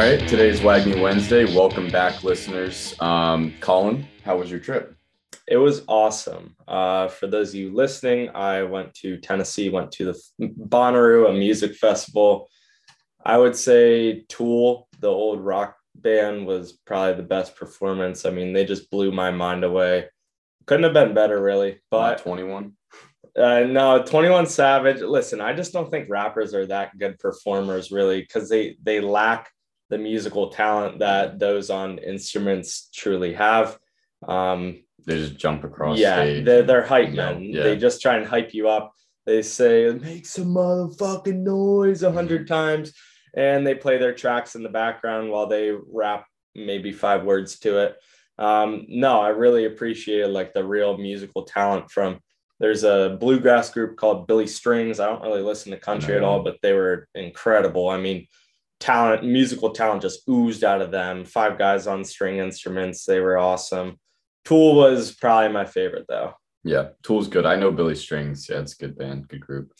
right, today's WAGMI Wednesday. Welcome back, listeners. Um, Colin, how was your trip? It was awesome. Uh, for those of you listening, I went to Tennessee, went to the Bonnaroo, a music festival. I would say Tool, the old rock band, was probably the best performance. I mean, they just blew my mind away. Couldn't have been better, really. But 21. Uh, no, 21 Savage. Listen, I just don't think rappers are that good performers, really, because they they lack the musical talent that those on instruments truly have. Um, they just jump across. Yeah, stage they're, they're hype men. Yeah. They just try and hype you up. They say, make some motherfucking noise a hundred times. And they play their tracks in the background while they rap maybe five words to it. Um, no, I really appreciated like the real musical talent from there's a bluegrass group called Billy Strings. I don't really listen to country at all, but they were incredible. I mean, talent, musical talent just oozed out of them. Five guys on string instruments. They were awesome. Tool was probably my favorite though. Yeah, Tool's good. I know Billy Strings. Yeah, it's a good band, good group.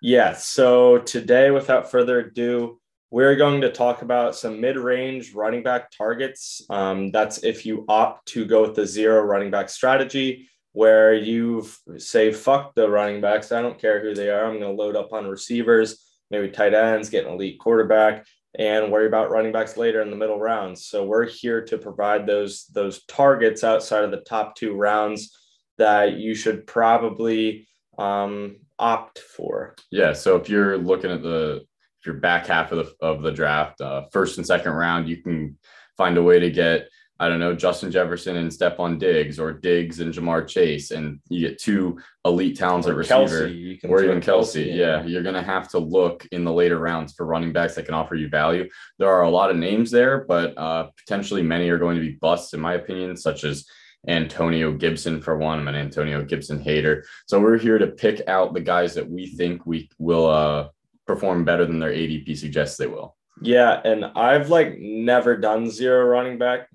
Yeah. So today, without further ado, we're going to talk about some mid-range running back targets. Um, that's if you opt to go with the zero running back strategy, where you say fuck the running backs. I don't care who they are. I'm going to load up on receivers, maybe tight ends, get an elite quarterback, and worry about running backs later in the middle rounds. So we're here to provide those those targets outside of the top two rounds that you should probably um, opt for. Yeah. So if you're looking at the if back half of the of the draft, uh, first and second round, you can find a way to get I don't know, Justin Jefferson and Stefon Diggs or Diggs and Ja'Marr Chase, and you get two elite talents Or at receiver. Can or even Kelsey. Kelce in. Yeah, you're going to have to look in the later rounds for running backs that can offer you value. There are a lot of names there, but uh, potentially many are going to be busts, in my opinion, such as Antonio Gibson for one. I'm an Antonio Gibson hater. So we're here to pick out the guys that we think we will uh, perform better than their ADP suggests they will. Yeah, and I've like never done zero running back.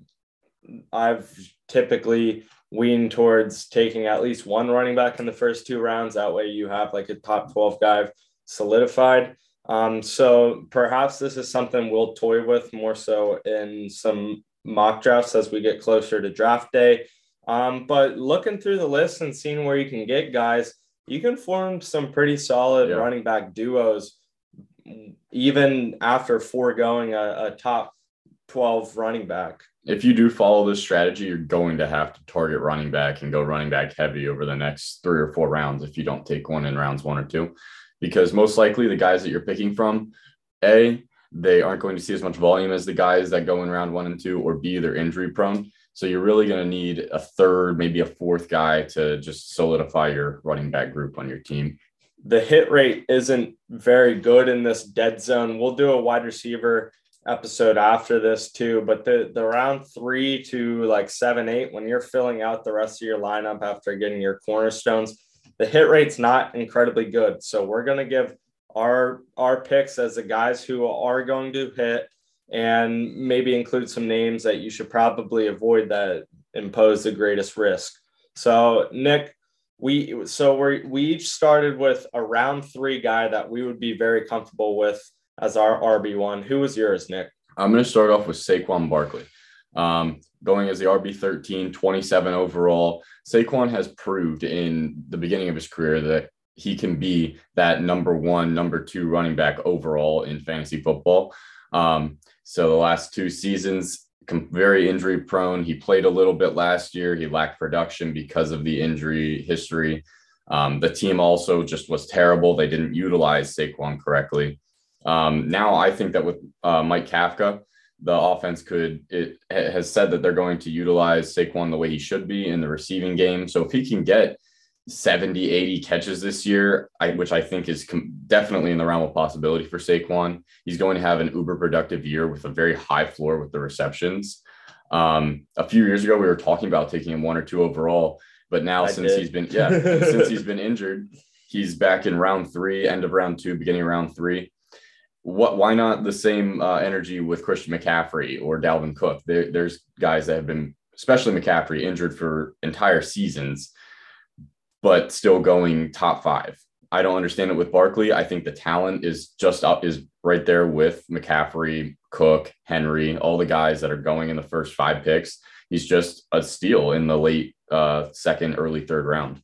I've typically weaned towards taking at least one running back in the first two rounds. That way you have like a top 12 guy solidified. Um, so perhaps this is something we'll toy with more so in some mock drafts as we get closer to draft day. Um, but looking through the list and seeing where you can get guys, you can form some pretty solid Yeah. running back duos even after foregoing a, a top 12 running back. If you do follow this strategy, you're going to have to target running back and go running back heavy over the next three or four rounds if you don't take one in rounds one or two. Because most likely the guys that you're picking from, A, they aren't going to see as much volume as the guys that go in round one and two, or B, they're injury prone. So you're really going to need a third, maybe a fourth guy to just solidify your running back group on your team. The hit rate isn't very good in this dead zone. We'll do a wide receiver episode after this too, but the, the round three to like seven, eight, when you're filling out the rest of your lineup after getting your cornerstones, the hit rate's not incredibly good. So we're going to give our our picks as the guys who are going to hit and maybe include some names that you should probably avoid that impose the greatest risk. So Nick, we so we we each started with a round three guy that we would be very comfortable with as our RB one. Who was yours, Nick? I'm going to start off with Saquon Barkley. Um, going as the RB 13, 27 overall. Saquon has proved in the beginning of his career that he can be that number one, number two running back overall in fantasy football. Um, so the last two seasons, very injury prone. He played a little bit last year. He lacked production because of the injury history. Um, the team also just was terrible. They didn't utilize Saquon correctly. Um, now I think that with uh, Mike Kafka, the offense could it has said that they're going to utilize Saquon the way he should be in the receiving game. So if he can get 70, 80 catches this year, I, which I think is com- definitely in the realm of possibility for Saquon, he's going to have an uber productive year with a very high floor with the receptions. Um, a few years ago, we were talking about taking him one or two overall, but now I since did. he's been yeah since he's been injured, he's back in round three, end of round two, beginning of round three what why not the same uh, energy with Christian McCaffrey or Dalvin Cook? There, there's guys that have been, especially McCaffrey, injured for entire seasons, but still going top five. I don't understand it with Barkley. I think the talent is just up is right there with McCaffrey, Cook, Henry, all the guys that are going in the first five picks. He's just a steal in the late uh, second, early third round.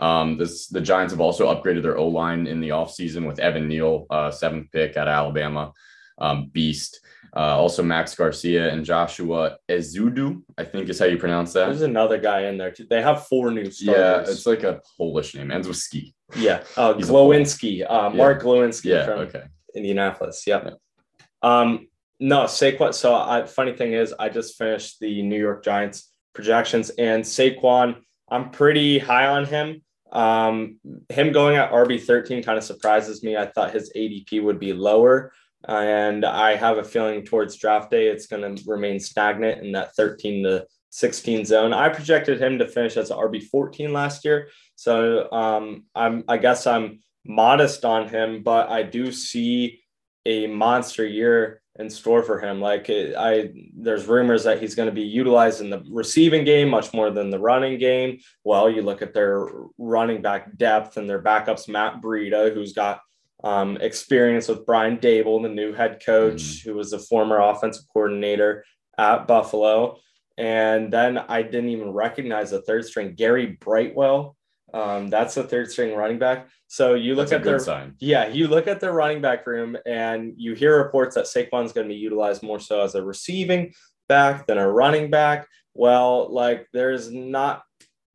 Um, this the Giants have also upgraded their O line in the offseason with Evan Neal, uh, seventh pick at Alabama, um, beast. Uh, also Max Garcia and Joshua Ezeudu, I think is how you pronounce that. There's another guy in there too. They have four new starters. Yeah, it's like a Polish name. Ends with ski. Yeah, uh, Glowinski, uh, Mark Glowinski Yeah. from Okay. Indianapolis. Yep. Um, no, Saquon. So, I, funny thing is, I just finished the New York Giants projections, and Saquon, I'm pretty high on him. Um, him going at RB 13 kind of surprises me. I thought his ADP would be lower, and I have a feeling towards draft day it's going to remain stagnant in that 13 to 16 zone. I projected him to finish as RB 14 last year, so um, I'm I guess I'm modest on him, but I do see a monster year in store for him. Like I, there's rumors that he's going to be utilized in the receiving game much more than the running game. Well, you look at their running back depth and their backups, Matt Breida, who's got um, experience with Brian Daboll, the new head coach, who was a former offensive coordinator at Buffalo. And then I didn't even recognize the third string, Gary Brightwell. Um, that's the third string running back. So you look That's at their sign. yeah, you look at their running back room and you hear reports that Saquon's going to be utilized more so as a receiving back than a running back. Well, like there's not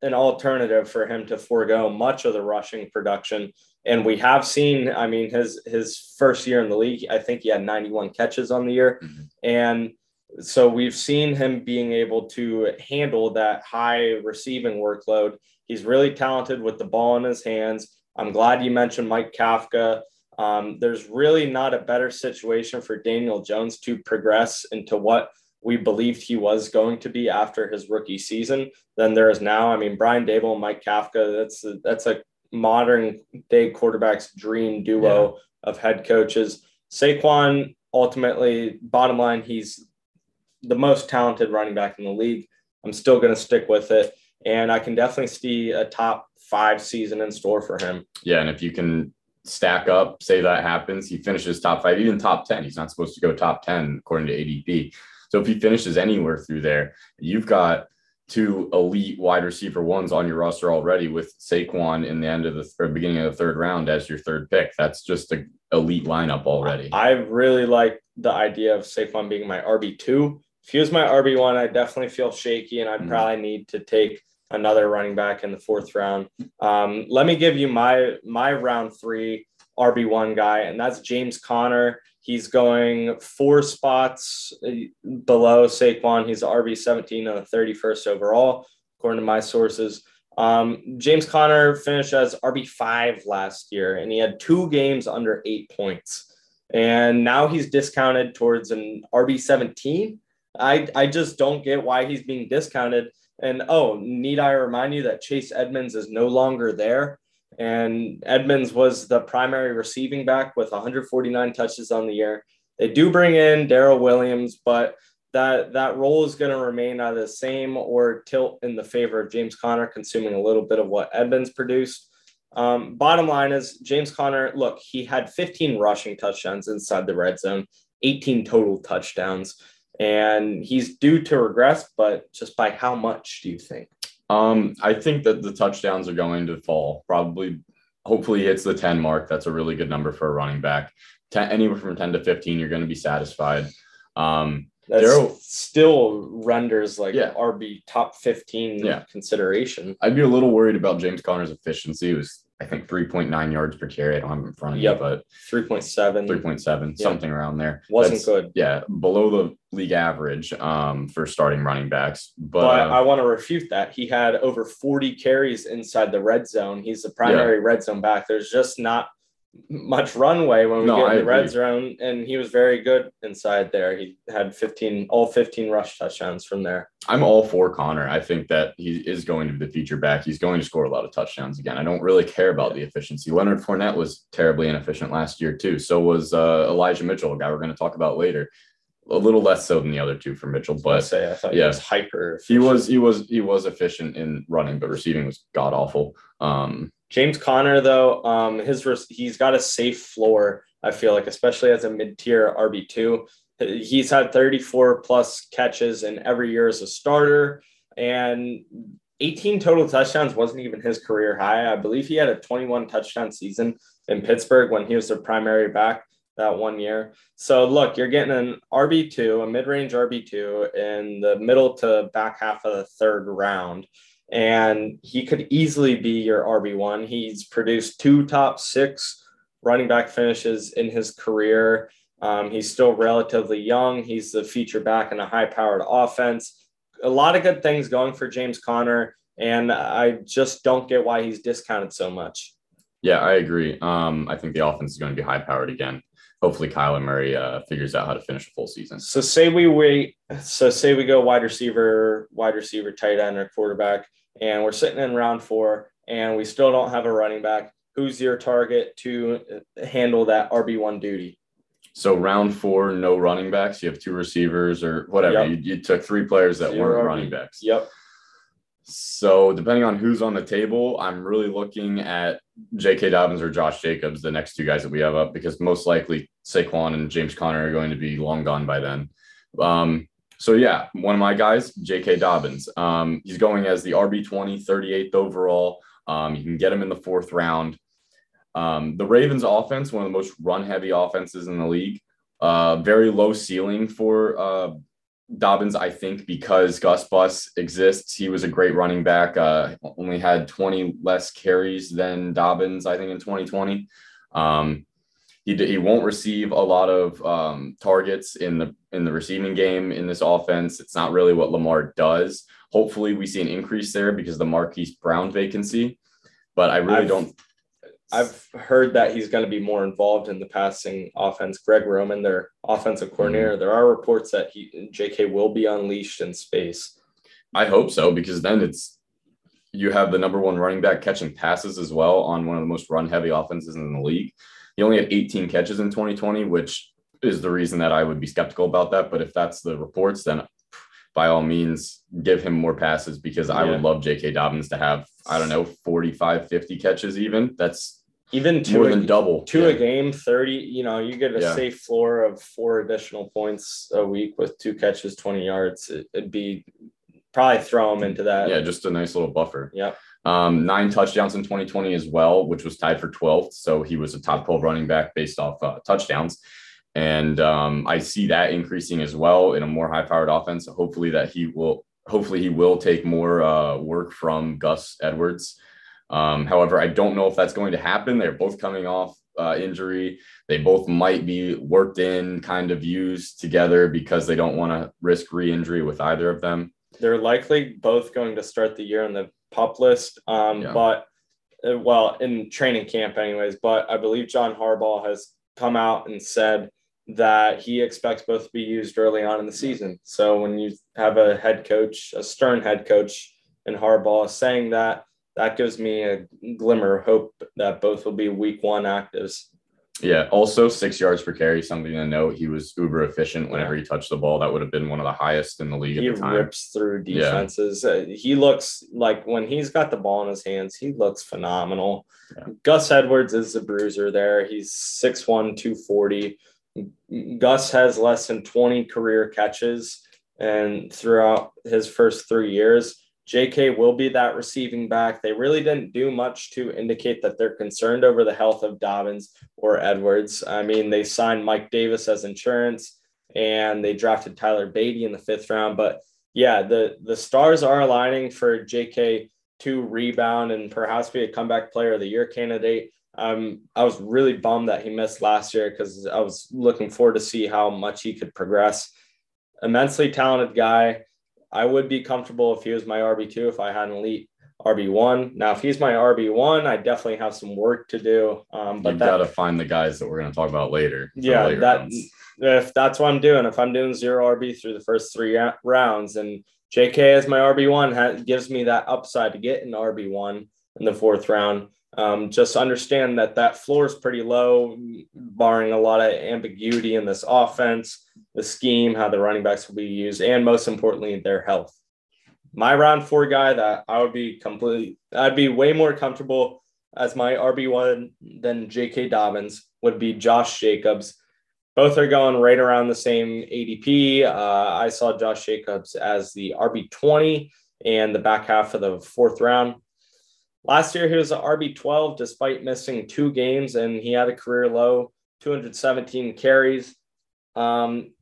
an alternative for him to forego much of the rushing production. And we have seen, I mean, his his first year in the league, I think he had 91 catches on the year. Mhm. And so we've seen him being able to handle that high receiving workload. He's really talented with the ball in his hands. I'm glad you mentioned Mike Kafka. Um, there's really not a better situation for Daniel Jones to progress into what we believed he was going to be after his rookie season than there is now. I mean, Brian Daboll and Mike Kafka, that's a, that's a modern day quarterback's dream duo of head coaches. Saquon, ultimately, bottom line, he's the most talented running back in the league. I'm still going to stick with it. And I can definitely see a top five season in store for him. Yeah, and if you can stack up, say that happens, he finishes top five, even top 10. He's not supposed to go top 10 according to ADP. So if he finishes anywhere through there, you've got two elite wide receiver ones on your roster already with Saquon in the end of the or beginning of the third round as your third pick. That's just a elite lineup already. I really like the idea of Saquon being my RB2. If he was my RB1, I definitely feel shaky and I'd Mhm. probably need to take another running back in the fourth round. Um, let me give you my my round three RB1 guy, and that's James Conner. He's going four spots uh, below Saquon. He's RB17 on the 31st overall, according to my sources. Um, James Conner finished as RB5 last year, and he had two games under eight points. And now he's discounted towards an RB17. I, I just don't get why he's being discounted. And oh, need I remind you that Chase Edmonds is no longer there? And Edmonds was the primary receiving back with 149 touches on the year. They do bring in Darrel Williams, but that that role is going to remain either the same or tilt in the favor of James Conner, consuming a little bit of what Edmonds produced. Um, bottom line is James Conner, look, he had 15 rushing touchdowns inside the red zone, 18 total touchdowns, and he's due to regress, but just by how much do you think? Um, I think that the touchdowns are going to fall. Probably, hopefully, hits the 10 mark. That's a really good number for a running back. 10, anywhere from 10 to 15, you're going to be satisfied. Um, That still renders like Yeah. RB top 15 Yeah. consideration. I'd be a little worried about James Conner's efficiency. It was, I think, 3.9 yards per carry. I don't have it in front of Yep. me, but 3.7 3.7, Yeah. something around there. wasn't That's- good. Yeah, below the league average um, for starting running backs. But, But uh, I want to refute that. He had over 40 carries inside the red zone. He's the primary red zone back. There's just not much runway when we No, get I in the red agree. zone, and he was very good inside there. He had 15, all 15 rush touchdowns from there. I'm all for Conner. I think that he is going to be the feature back. He's going to score a lot of touchdowns again. I don't really care about the efficiency. Leonard Fournette was terribly inefficient last year, too. So was uh, Elijah Mitchell, a guy we're going to talk about later. A little less so than the other two for Mitchell, But but say I thought yeah. he was hyper. he was he was he was efficient in running, but receiving was god awful. Um, James Conner, though, um, his he's got a safe floor I feel like, especially as a mid tier RB2. He's had 34 plus catches in every year as a starter, and 18 total touchdowns wasn't even his career high. I believe he had a 21 touchdown season in Pittsburgh when he was their primary back that one year. So look, you're getting an RB2, a mid-range RB2 in the middle to back half of the third round. And he could easily be your RB1. He's produced two top six running back finishes in his career. Um, he's still relatively young. He's the feature back in a high powered offense. A lot of good things going for James Conner. And I just don't get why he's discounted so much. Yeah, I agree. Um, I think the offense is going to be high powered again hopefully Kyler Murray uh, figures out how to finish a full season. So say we wait. So say we go wide receiver, wide receiver, tight end, or quarterback, and we're sitting in round four, and we still don't have a running back. Who's your target to handle that RB one duty? So round four, no running backs. You have two receivers or whatever. Yep. You, you, took three players that Zero weren't RB. running backs. Yep. So depending on who's on the table, I'm really looking at J.K. Dobbins or Josh Jacobs, the next two guys that we have up, because most likely Saquon and James Conner are going to be long gone by then. Um, so yeah, one of my guys, J.K. Dobbins. Um, he's going as the RB20, 38th overall. Um, you can get him in the fourth round. Um, the Ravens offense, one of the most run heavy offenses in the league. Uh, very low ceiling for uh, Dobbins, I think, because Gus Bus exists, he was a great running back. Uh, only had 20 less carries than Dobbins, I think, in 2020. Um, he, he won't receive a lot of um, targets in the in the receiving game in this offense. It's not really what Lamar does. Hopefully, we see an increase there because the Marquise Brown vacancy. But I really I've, don't I've heard that he's going to be more involved in the passing offense. Greg Roman, their offensive coordinator, mm-hmm. there are reports that he JK will be unleashed in space. I hope so because then it's you have the number one running back catching passes as well on one of the most run heavy offenses in the league. He only had 18 catches in 2020, which is the reason that I would be skeptical about that. But if that's the reports, then by all means give him more passes because I would love J.K. Dobbins to have, I don't know, 45, 50 catches even. That's even two more a, than double. Two yeah. a game, 30, you know, you get a yeah. safe floor of four additional points a week with two catches, 20 yards. It, would be probably throw him into that. Yeah, just a nice little buffer. Yeah. Um, nine touchdowns in 2020 as well, which was tied for 12th. So he was a top 12 running back based off uh, touchdowns. And um, I see that increasing as well in a more high powered offense. Hopefully that he will, hopefully he will take more uh, work from Gus Edwards. Um, however, I don't know if that's going to happen. They're both coming off uh, injury. They both might be worked in, kind of used together because they don't want to risk re-injury with either of them. They're likely both going to start the year on the pup list, um, yeah. but uh, well, in training camp, anyways. But I believe John Harbaugh has come out and said that he expects both to be used early on in the season. So when you have a head coach, a stern head coach in Harbaugh saying that, that gives me a glimmer of hope that both will be week one actives. Yeah. Also, six yards per carry, something to note. He was uber efficient whenever he touched the ball. That would have been one of the highest in the league he at the time. rips through defenses. Yeah. Uh, he looks like when he's got the ball in his hands, he looks phenomenal. Yeah. Gus Edwards is the bruiser there. He's 6'1, 240 Gus has less than 20 career catches, and throughout his first three years, JK will be that receiving back. They really didn't do much to indicate that they're concerned over the health of Dobbins or Edwards. I mean, they signed Mike Davis as insurance and they drafted Tyler Badie in the fifth round. But yeah, the, the stars are aligning for JK to rebound and perhaps be a comeback player of the year candidate. Um, I was really bummed that he missed last year because I was looking forward to see how much he could progress. Immensely talented guy. I would be comfortable if he was my RB2 if I had an elite RB1. Now, if he's my RB1, I definitely have some work to do. Um, but you got to find the guys that we're going to talk about later. Yeah, later that rounds. if that's what I'm doing, if I'm doing zero RB through the first three rounds, and JK as my RB1 gives me that upside to get an RB1 in the fourth round. Um, just understand that that floor is pretty low, barring a lot of ambiguity in this offense, the scheme, how the running backs will be used, and most importantly, their health. My round four guy that I would be completely, I'd be way more comfortable as my RB1 than J.K. Dobbins would be Josh Jacobs. Both are going right around the same ADP. Uh, I saw Josh Jacobs as the RB20 and the back half of the fourth round. Last year, he was an RB12 despite missing two games, and he had a career low 217 carries. Um,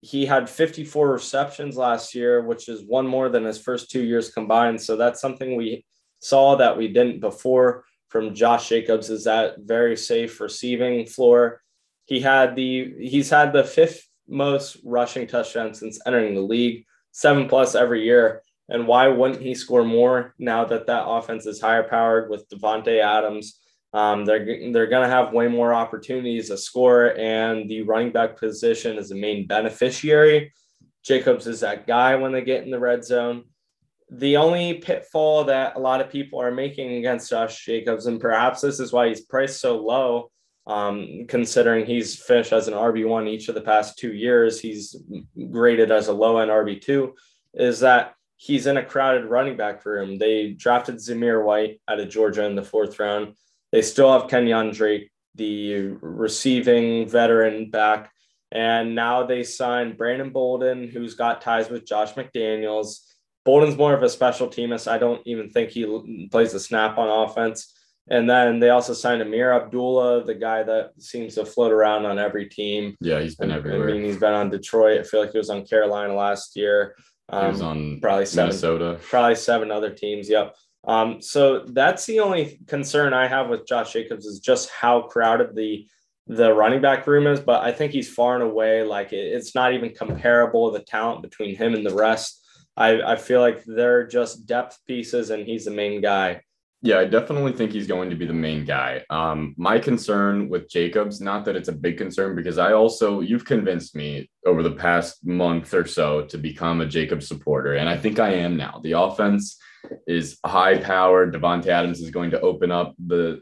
he had 54 receptions last year, which is one more than his first two years combined. So that's something we saw that we didn't before from Josh Jacobs is that very safe receiving floor. He had the he's had the fifth most rushing touchdowns since entering the league, seven plus every year. And why wouldn't he score more now that that offense is higher powered with Davante Adams? Um, they're they're going to have way more opportunities to score, and the running back position is the main beneficiary. Jacobs is that guy when they get in the red zone. The only pitfall that a lot of people are making against Josh Jacobs, and perhaps this is why he's priced so low, um, considering he's finished as an RB1 each of the past two years, he's graded as a low end RB2, is that he's in a crowded running back room. They drafted Zamir White out of Georgia in the fourth round. They still have Kenyan Drake, the receiving veteran back. And now they signed Brandon Bolden, who's got ties with Josh McDaniels. Bolden's more of a special teamist. I don't even think he plays a snap on offense. And then they also signed Ameer Abdullah, the guy that seems to float around on every team. Yeah, he's been everywhere. I mean, he's been on Detroit. I feel like he was on Carolina last year. Um, he was um, on probably seven, Minnesota. Probably seven other teams. Yep. Um, so that's the only concern I have with Josh Jacobs is just how crowded the the running back room is. But I think he's far and away like it, it's not even comparable the talent between him and the rest. I, I feel like they're just depth pieces, and he's the main guy. Yeah, I definitely think he's going to be the main guy. Um, my concern with Jacobs, not that it's a big concern, because I also, you've convinced me over the past month or so to become a Jacobs supporter. And I think I am now. The offense is high powered. Davante Adams is going to open up the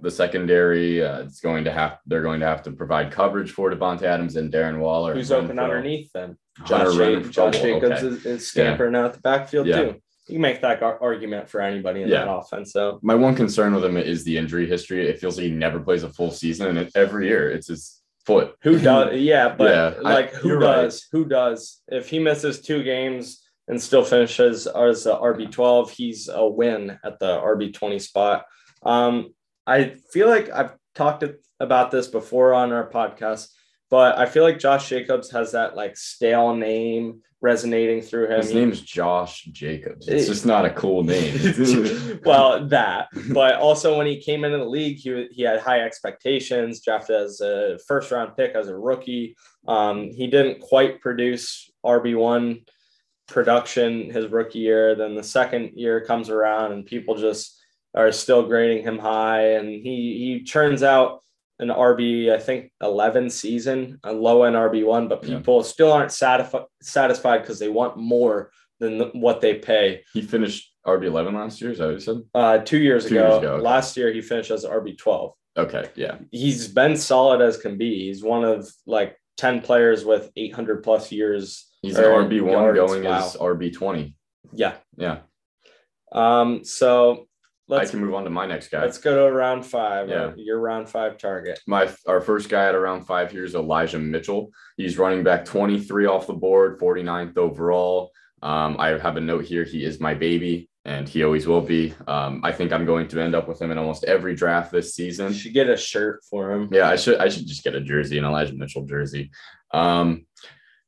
the secondary. Uh, it's going to have they're going to have to provide coverage for Davante Adams and Darren Waller. Who's open underneath them? Josh, Josh Jacobs okay. is, is, scampering yeah. out the backfield yeah. too. You can make that argument for anybody in yeah. that offense. So my one concern with him is the injury history. It feels like he never plays a full season, and every year it's his foot. Who does? Yeah, but yeah, like I, who does? Right. Who does? If he misses two games and still finishes as a RB12, he's a win at the RB20 spot. Um, I feel like I've talked about this before on our podcast, but I feel like Josh Jacobs has that like stale name resonating through him. His name's Josh Jacobs. It's just not a cool name. well, that, but also when he came into the league, he, he had high expectations, drafted as a first round pick as a rookie. Um, he didn't quite produce RB1 production his rookie year. Then the second year comes around and people just are still grading him high. And he he turns out an RB, I think 11 season, a low end RB1, but people yeah. still aren't satisfied satisfied because they want more than the, what they pay. He finished RB11 last year, is that what you said? Uh, two years two ago. Years ago okay. Last year, he finished as RB12. Okay, yeah. He's been solid as can be. He's one of like 10 players with 800 plus years. He's an RB1 going wow. as RB20. Yeah. Yeah. Um, so Let's, I can move on to my next guy. Let's go to round five. Yeah. Your round five target. My our first guy at around five here is Elijah Mitchell. He's running back 23 off the board, 49th overall. Um, I have a note here. He is my baby, and he always will be. Um, I think I'm going to end up with him in almost every draft this season. You should get a shirt for him. Yeah, I should. I should just get a jersey, an Elijah Mitchell jersey. Um,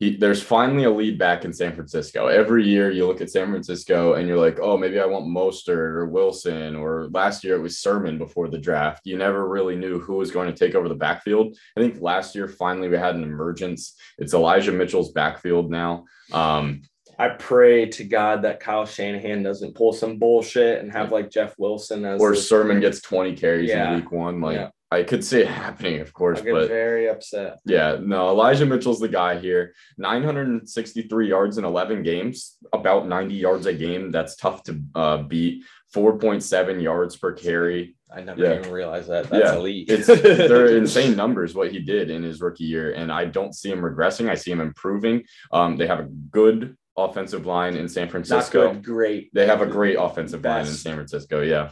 he, there's finally a lead back in San Francisco. Every year you look at San Francisco and you're like, oh, maybe I want Mostert or Wilson, or last year it was Sermon before the draft. You never really knew who was going to take over the backfield. I think last year finally we had an emergence. It's Elijah Mitchell's backfield now. Um, I pray to God that Kyle Shanahan doesn't pull some bullshit and have like Jeff Wilson as or Sermon gets 20 carries yeah. in week one. Like yeah. I could see it happening, of course, I but very upset. Yeah, no, Elijah Mitchell's the guy here. 963 yards in 11 games, about 90 yards a game. That's tough to uh, beat. 4.7 yards per carry. I never yeah. even realized that. That's yeah. elite. it's they're insane numbers what he did in his rookie year, and I don't see him regressing. I see him improving. Um, they have a good offensive line in San Francisco. Good, great. They have a great offensive Best. line in San Francisco. Yeah.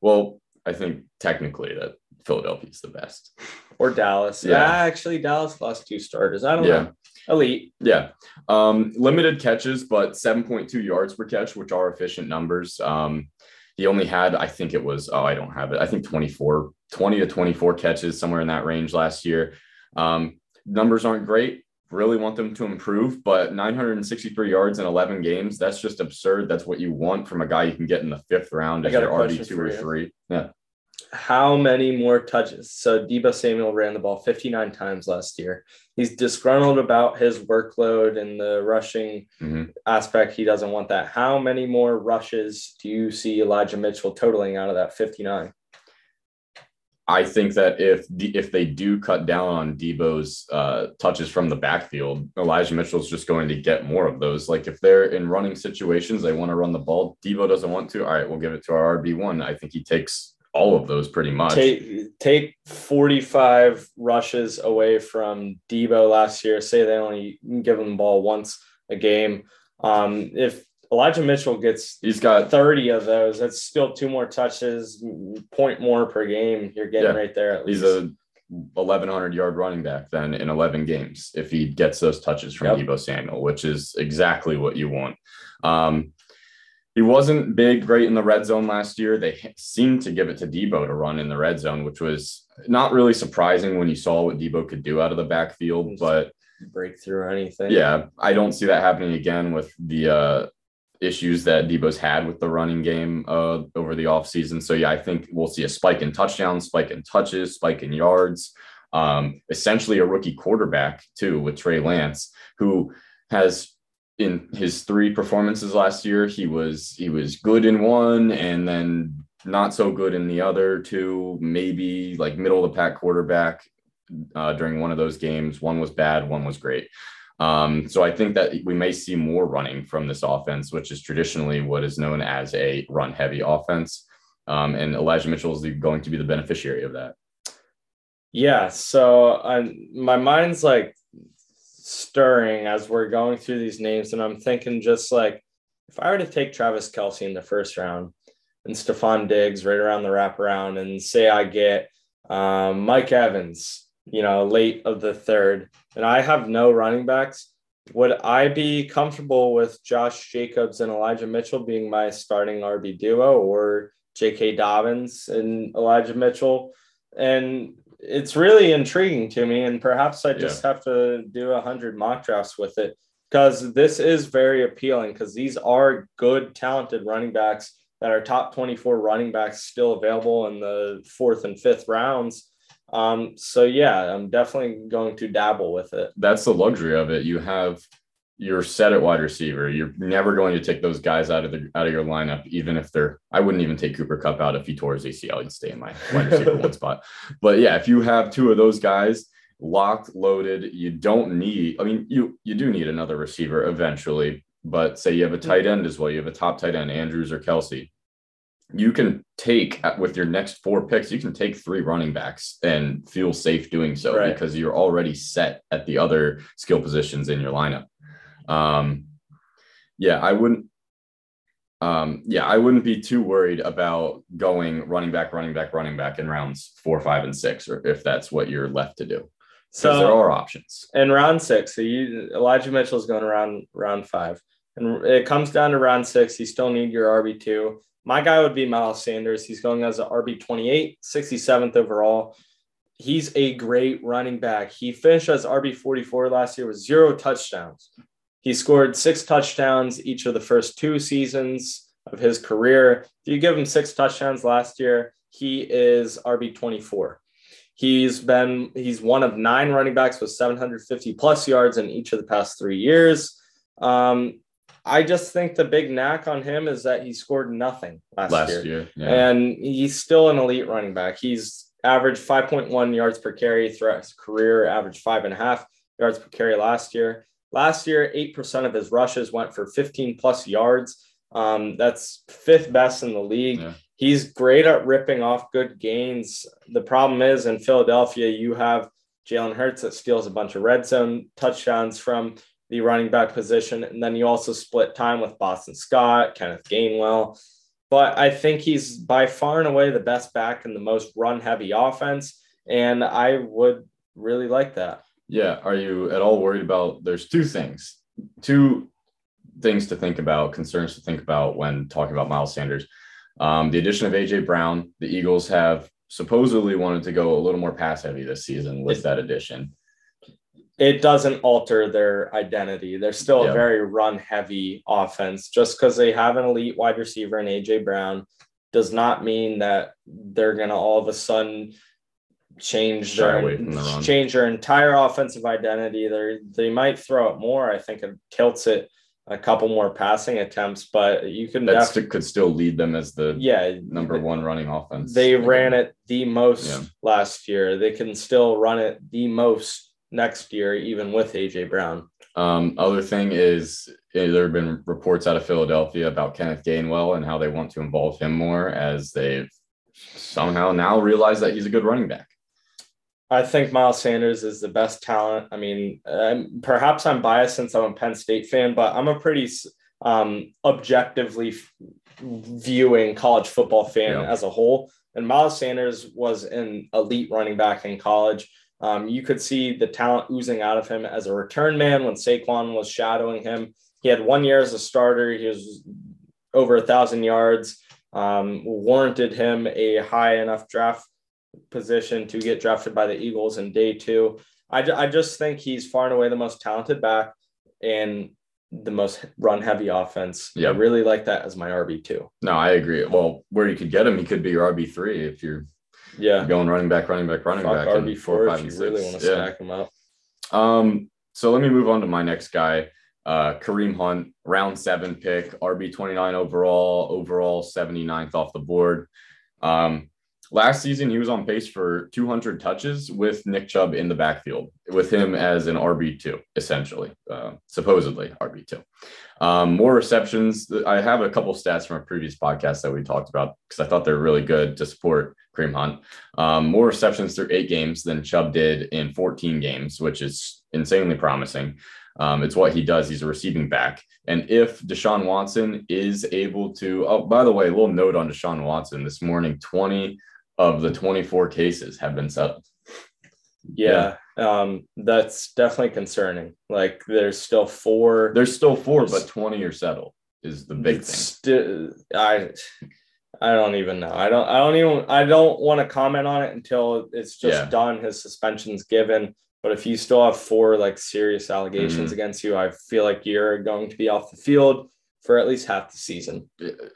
Well, I think technically that Philadelphia's the best. Or Dallas. Yeah. actually, Dallas lost two starters. I don't yeah. know. Elite. Yeah. Um, limited catches, but 7.2 yards per catch, which are efficient numbers. Um, he only had, I think it was, oh, I don't have it. I think 24, 20 to 24 catches, somewhere in that range last year. Um, numbers aren't great. Really want them to improve, but 963 yards in 11 games, that's just absurd. That's what you want from a guy you can get in the fifth round as your RB2 or three. Yeah how many more touches? So Deebo Samuel ran the ball 59 times last year. He's disgruntled about his workload and the rushing mm-hmm. aspect. He doesn't want that. How many more rushes do you see Elijah Mitchell totaling out of that 59? I think that if if they do cut down on Deebo's uh, touches from the backfield, Elijah Mitchell's just going to get more of those. Like if they're in running situations, they want to run the ball. Deebo doesn't want to. All right, we'll give it to our RB one. I think he takes all of those pretty much. Take take 45 rushes away from Deebo last year. Say they only give him the ball once a game. Um, if Elijah Mitchell gets he's got 30 of those, that's still two more touches, point more per game. You're getting yeah, right there. he's a 1100 yard running back then in 11 games if he gets those touches from yep. Deebo Samuel, which is exactly what you want. Um, he wasn't big, great in the red zone last year. They seemed to give it to Deebo to run in the red zone, which was not really surprising when you saw what Deebo could do out of the backfield. But breakthrough or anything. Yeah, I don't see that happening again with the uh, issues that Deebo's had with the running game uh, over the offseason. So, yeah, I think we'll see a spike in touchdowns, spike in touches, spike in yards. Um, essentially, a rookie quarterback, too, with Trey Lance, who has in his three performances last year, he was he was good in one and then not so good in the other two, maybe like middle of the pack quarterback uh, during one of those games. One was bad, one was great. Um, so I think that we may see more running from this offense, which is traditionally what is known as a run heavy offense. Um, and Elijah Mitchell is going to be the beneficiary of that. Yeah. So um, my mind's like stirring as we're going through these names. And I'm thinking just like if I were to take Travis Kelce in the first round and Stefon Diggs right around the wraparound and say I get um, Mike Evans, you know, late of the third, and I have no running backs, would I be comfortable with Josh Jacobs and Elijah Mitchell being my starting RB duo or J.K. Dobbins and Elijah Mitchell? And it's really intriguing to me, and perhaps I just yeah. have to do a hundred mock drafts with it because this is very appealing because these are good, talented running backs that are top 24 running backs still available in the fourth and fifth rounds. Um, so yeah, I'm definitely going to dabble with it. That's the luxury of it. You have you're set at wide receiver. You're never going to take those guys out of the out of your lineup, even if they're. I wouldn't even take Cooper Kupp out if he tore his ACL. He'd stay in my wide receiver one spot. But yeah, if you have two of those guys locked, loaded, you don't need. I mean, you you do need another receiver eventually. But say you have a tight end as well. You have a top tight end, Andrews or Kelce. You can take with your next four picks. You can take three running backs and feel safe doing so right. because you're already set at the other skill positions in your lineup. Um, yeah, I wouldn't. Um, yeah, I wouldn't be too worried about going running back, running back, running back in rounds four, five, and six, or if that's what you're left to do. So there are options in round six. So you, Elijah Mitchell is going around round five, and it comes down to round six. You still need your RB two. My guy would be Miles Sanders. He's going as an RB 28, 67th overall. He's a great running back. He finished as RB 44 last year with zero touchdowns. He scored six touchdowns each of the first two seasons of his career. If you give him six touchdowns last year, he is RB 24. He's been he's one of nine running backs with 750 plus yards in each of the past three years. Um, I just think the big knack on him is that he scored nothing last, last year, year yeah. and he's still an elite running back. He's averaged 5.1 yards per carry throughout his career, averaged five and a half yards per carry last year. Last year, 8% of his rushes went for 15 plus yards. Um, that's fifth best in the league. Yeah. He's great at ripping off good gains. The problem is in Philadelphia, you have Jalen Hurts that steals a bunch of red zone touchdowns from the running back position. And then you also split time with Boston Scott, Kenneth Gainwell. but I think he's by far and away the best back in the most run heavy offense. And I would really like that. Yeah. Are you at all worried about? There's two things, two things to think about, concerns to think about when talking about Miles Sanders. Um, the addition of AJ Brown, the Eagles have supposedly wanted to go a little more pass heavy this season with that addition. It doesn't alter their identity. They're still Yeah. a very run heavy offense. Just because they have an elite wide receiver in AJ Brown does not mean that they're gonna all of a sudden change their the change their entire offensive identity. They they might throw it more. I think it tilts it a couple more passing attempts, but you can That st- could still lead them as the yeah number one running offense. They ran it the most Yeah. last year. They can still run it the most next year, even with AJ Brown. Um, other thing is eh, there have been reports out of Philadelphia about Kenneth Gainwell and how they want to involve him more as they've somehow now realized that he's a good running back. I think Miles Sanders is the best talent. I mean, um, perhaps I'm biased since I'm a Penn State fan, but I'm a pretty um, objectively f- viewing college football fan Yeah. as a whole. And Miles Sanders was an elite running back in college. Um, you could see the talent oozing out of him as a return man when Saquon was shadowing him. He had one year as a starter. He was over a thousand yards, um, warranted him a high enough draft position to get drafted by the Eagles in day two. I, I just think he's far and away the most talented back and the most run heavy offense. Yeah. I really like that as my RB2. No, I agree. Well, where you could get him, he could be your RB three if you're Yeah. going running back, running back, running Fuck back. and RB4 five, if you and really want to Yeah. stack him up. Um, so let me move on to my next guy, uh, Kareem Hunt, round seven pick, RB 29 overall, overall 79th off the board. Um, last season, he was on pace for 200 touches with Nick Chubb in the backfield, with him as an RB2, essentially, uh, supposedly RB2. Um, more receptions. I have a couple stats from a previous podcast that we talked about because I thought they're really good to support Kareem Hunt. Um, more receptions through eight games than Chubb did in 14 games, which is insanely promising. Um, it's what he does. He's a receiving back. And if Deshaun Watson is able to, oh, by the way, a little note on Deshaun Watson this morning 20 of the 24 cases have been settled. Yeah. Um, that's definitely concerning. Like there's still four. There's still four, but 20 are settled is the big thing. Sti- I I don't even know. I don't I don't even I don't want to comment on it until it's just Yeah. done. His suspension's given. But if you still have four like serious allegations Mm-hmm. against you, I feel like you're going to be off the field for at least half the season.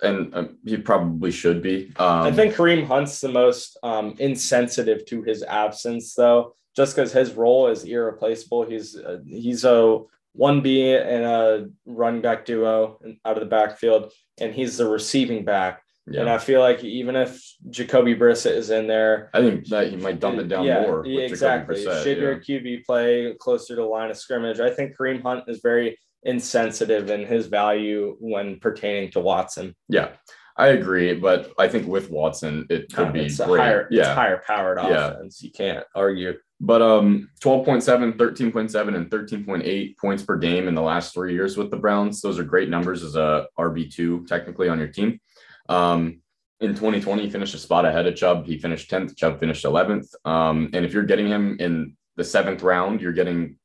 And um, he probably should be. Um, I think Kareem Hunt's the most um, insensitive to his absence, though, just because his role is irreplaceable. He's uh, he's a one B and a running back duo out of the backfield, and he's the receiving back. yeah. And I feel like even if Jacoby Brissett is in there, I think that he might dump it down yeah, more. with Jacoby exactly. Brissett, Should yeah. your QB play closer to the line of scrimmage? I think Kareem Hunt is very insensitive in his value when pertaining to Watson. Yeah, I agree, but I think with Watson, it could be it's great. higher, yeah, it's higher powered Yeah. offense. You can't argue. but um, 12.7, 13.7, and 13.8 points per game in the last three years with the Browns. Those are great numbers as a RB two technically on your team. Um, in 2020, he finished a spot ahead of Chubb. He finished 10th. Chubb finished 11th. Um, and if you're getting him in the seventh round, you're getting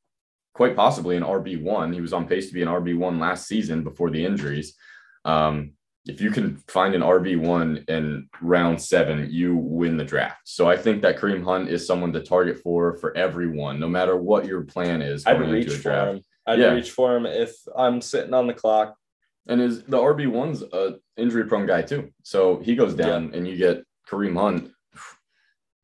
quite possibly an RB one. He was on pace to be an RB one last season before the injuries. Um, if you can find an RB one in round seven, you win the draft. So I think that Kareem Hunt is someone to target for for everyone, no matter what your plan is. I'd reach for him. I'd Yeah. reach for him if I'm sitting on the clock. And is the RB one's a injury prone guy too. So he goes down and you get Kareem Hunt.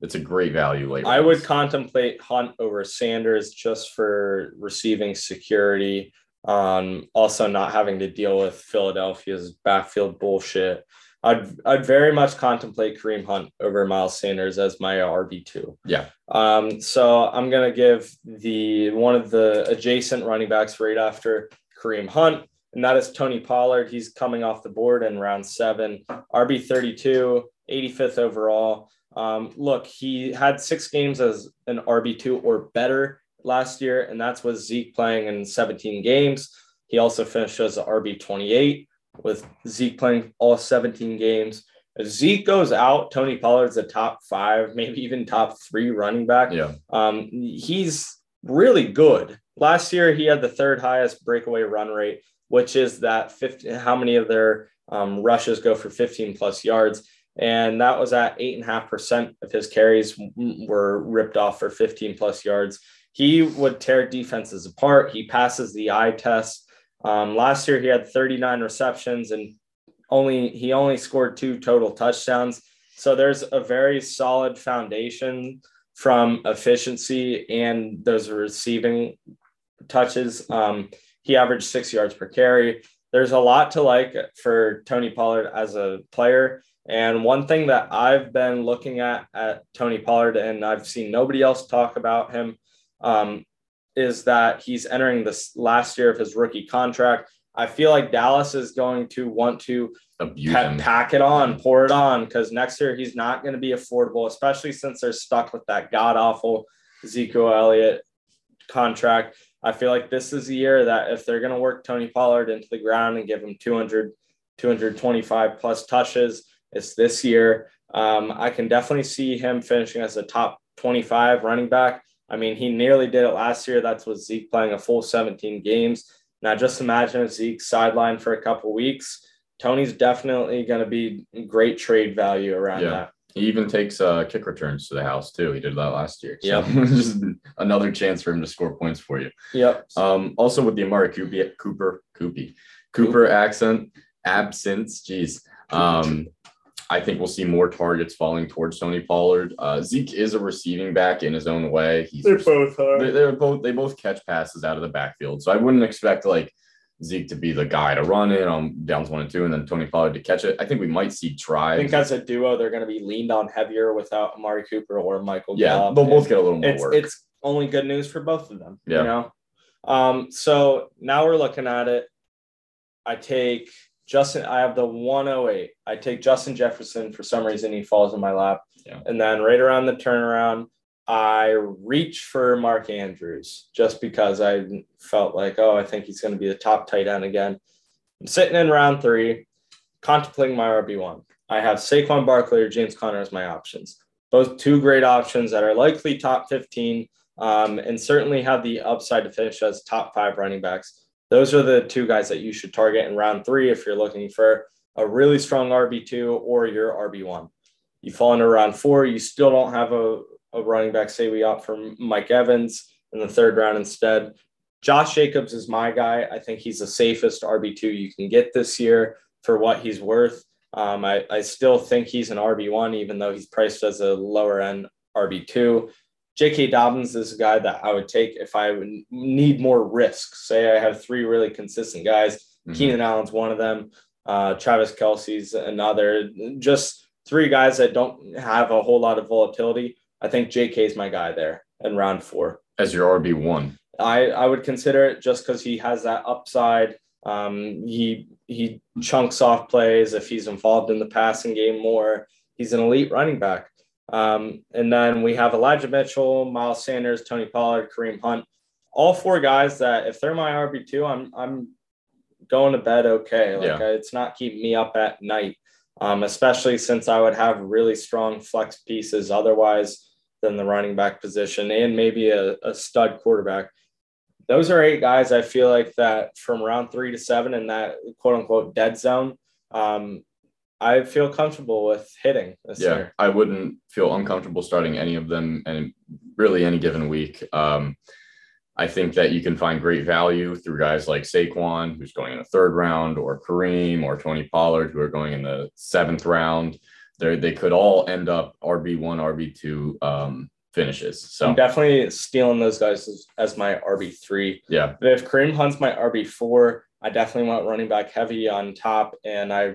It's a great value late. I would contemplate Hunt over Sanders just for receiving security. Um, also not having to deal with Philadelphia's backfield bullshit. I'd I'd very much contemplate Kareem Hunt over Miles Sanders as my RB two. Yeah. Um, so I'm gonna give the one of the adjacent running backs right after Kareem Hunt, and that is Tony Pollard. He's coming off the board in round seven, RB 32, 85th overall. Um, look, he had six games as an RB2 or better last year, and that's with Zeke playing in 17 games. He also finished as an RB28 with Zeke playing all 17 games. If Zeke goes out, Tony Pollard's a top five, maybe even top three running back. Yeah. Um, he's really good. Last year, he had the third highest breakaway run rate, which is that 50, how many of their um, rushes go for 15 plus yards. And that was at eight and a half percent of his carries were ripped off for 15 plus yards. He would tear defenses apart. He passes the eye test. Um, last year, he had 39 receptions and only he only scored two total touchdowns. So there's a very solid foundation from efficiency and those receiving touches. Um, he averaged six yards per carry. There's a lot to like for Tony Pollard as a player. And one thing that I've been looking at at Tony Pollard, and I've seen nobody else talk about him, um, is that he's entering this last year of his rookie contract. I feel like Dallas is going to want to pa- pack it on, pour it on, because next year he's not going to be affordable, especially since they're stuck with that god awful Zeke Elliott contract. I feel like this is a year that if they're going to work Tony Pollard into the ground and give him 200, 225 plus touches, it's this year. Um, I can definitely see him finishing as a top 25 running back. I mean, he nearly did it last year. That's with Zeke playing a full 17 games. Now, just imagine if Zeke sidelined for a couple weeks. Tony's definitely going to be great trade value around yeah. that. He even takes uh, kick returns to the house too. He did that last year. So yeah, just another chance for him to score points for you. Yep. Um, also with the Amari Cooper, Cooper, Coopy, Cooper accent absence. Jeez. Um, I think we'll see more targets falling towards Tony Pollard. Uh, Zeke is a receiving back in his own way. He's they both are. They're, they're, both they both catch passes out of the backfield. So I wouldn't expect like Zeke to be the guy to run it on downs one and two, and then Tony Pollard to catch it. I think we might see try. I think as a duo, they're going to be leaned on heavier without Amari Cooper or Michael. Yeah, Gallup. they'll both get a little more it's, work. It's only good news for both of them. Yeah. You know. Um. So now we're looking at it. I take Justin, I have the 108. I take Justin Jefferson for some reason. He falls in my lap. Yeah. And then right around the turnaround, I reach for Mark Andrews just because I felt like, oh, I think he's going to be the top tight end again. I'm sitting in round three, contemplating my RB1. I have Saquon Barkley or James Conner as my options. Both two great options that are likely top 15 um, and certainly have the upside to finish as top five running backs those are the two guys that you should target in round three if you're looking for a really strong RB2 or your RB1. You fall into round four, you still don't have a, a running back. Say we opt for Mike Evans in the third round instead. Josh Jacobs is my guy. I think he's the safest RB2 you can get this year for what he's worth. Um, I, I still think he's an RB1, even though he's priced as a lower end RB2. J.K. Dobbins is a guy that I would take if I would need more risk. Say I have three really consistent guys. Mm-hmm. Keenan Allen's one of them. Uh, Travis Kelce's another. Just three guys that don't have a whole lot of volatility. I think J.K. is my guy there in round four. As your RB one, I I would consider it just because he has that upside. Um, he he chunks off plays if he's involved in the passing game more. He's an elite running back. Um, and then we have Elijah Mitchell, Miles Sanders, Tony Pollard, Kareem Hunt, all four guys that if they're my RB two, I'm I'm going to bed okay. Like yeah. it's not keeping me up at night, um, especially since I would have really strong flex pieces otherwise than the running back position and maybe a, a stud quarterback. Those are eight guys I feel like that from round three to seven in that quote unquote dead zone. Um, I feel comfortable with hitting this yeah, year. I wouldn't feel uncomfortable starting any of them and really any given week. Um, I think that you can find great value through guys like Saquon, who's going in the third round, or Kareem or Tony Pollard, who are going in the seventh round. They they could all end up RB one, RB two um, finishes. So I'm definitely stealing those guys as, as my RB three. Yeah. But If Kareem Hunt's my RB four, I definitely want running back heavy on top, and I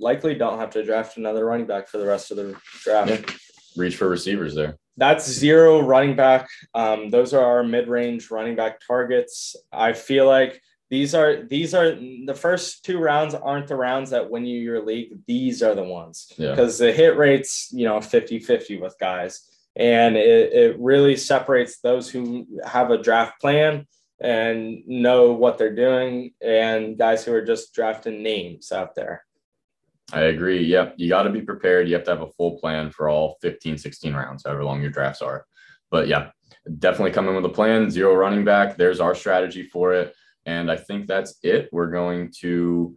likely don't have to draft another running back for the rest of the draft. Yeah. Reach for receivers there. That's zero running back. Um, those are our mid-range running back targets. I feel like these are these are the first two rounds aren't the rounds that win you your league. These are the ones because yeah. the hit rates, you know, 50-50 with guys. And it, it really separates those who have a draft plan and know what they're doing and guys who are just drafting names out there. I agree. Yep. You got to be prepared. You have to have a full plan for all 15, 16 rounds, however long your drafts are. But yeah, definitely come in with a plan, zero running back. There's our strategy for it. And I think that's it. We're going to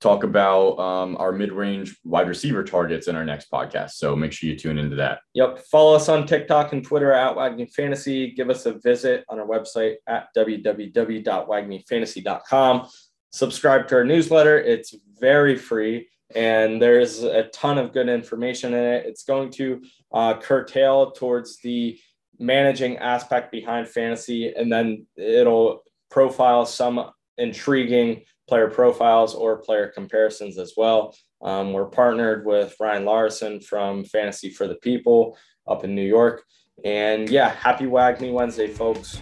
talk about um, our mid-range wide receiver targets in our next podcast. So make sure you tune into that. Yep. Follow us on TikTok and Twitter at Wagmi Fantasy. Give us a visit on our website at www.wagmifantasy.com. Subscribe to our newsletter. It's very free and there's a ton of good information in it. It's going to uh, curtail towards the managing aspect behind fantasy, and then it'll profile some intriguing player profiles or player comparisons as well. Um, we're partnered with Ryan Larson from Fantasy for the People up in New York. And yeah, happy Wagmi Wednesday, folks.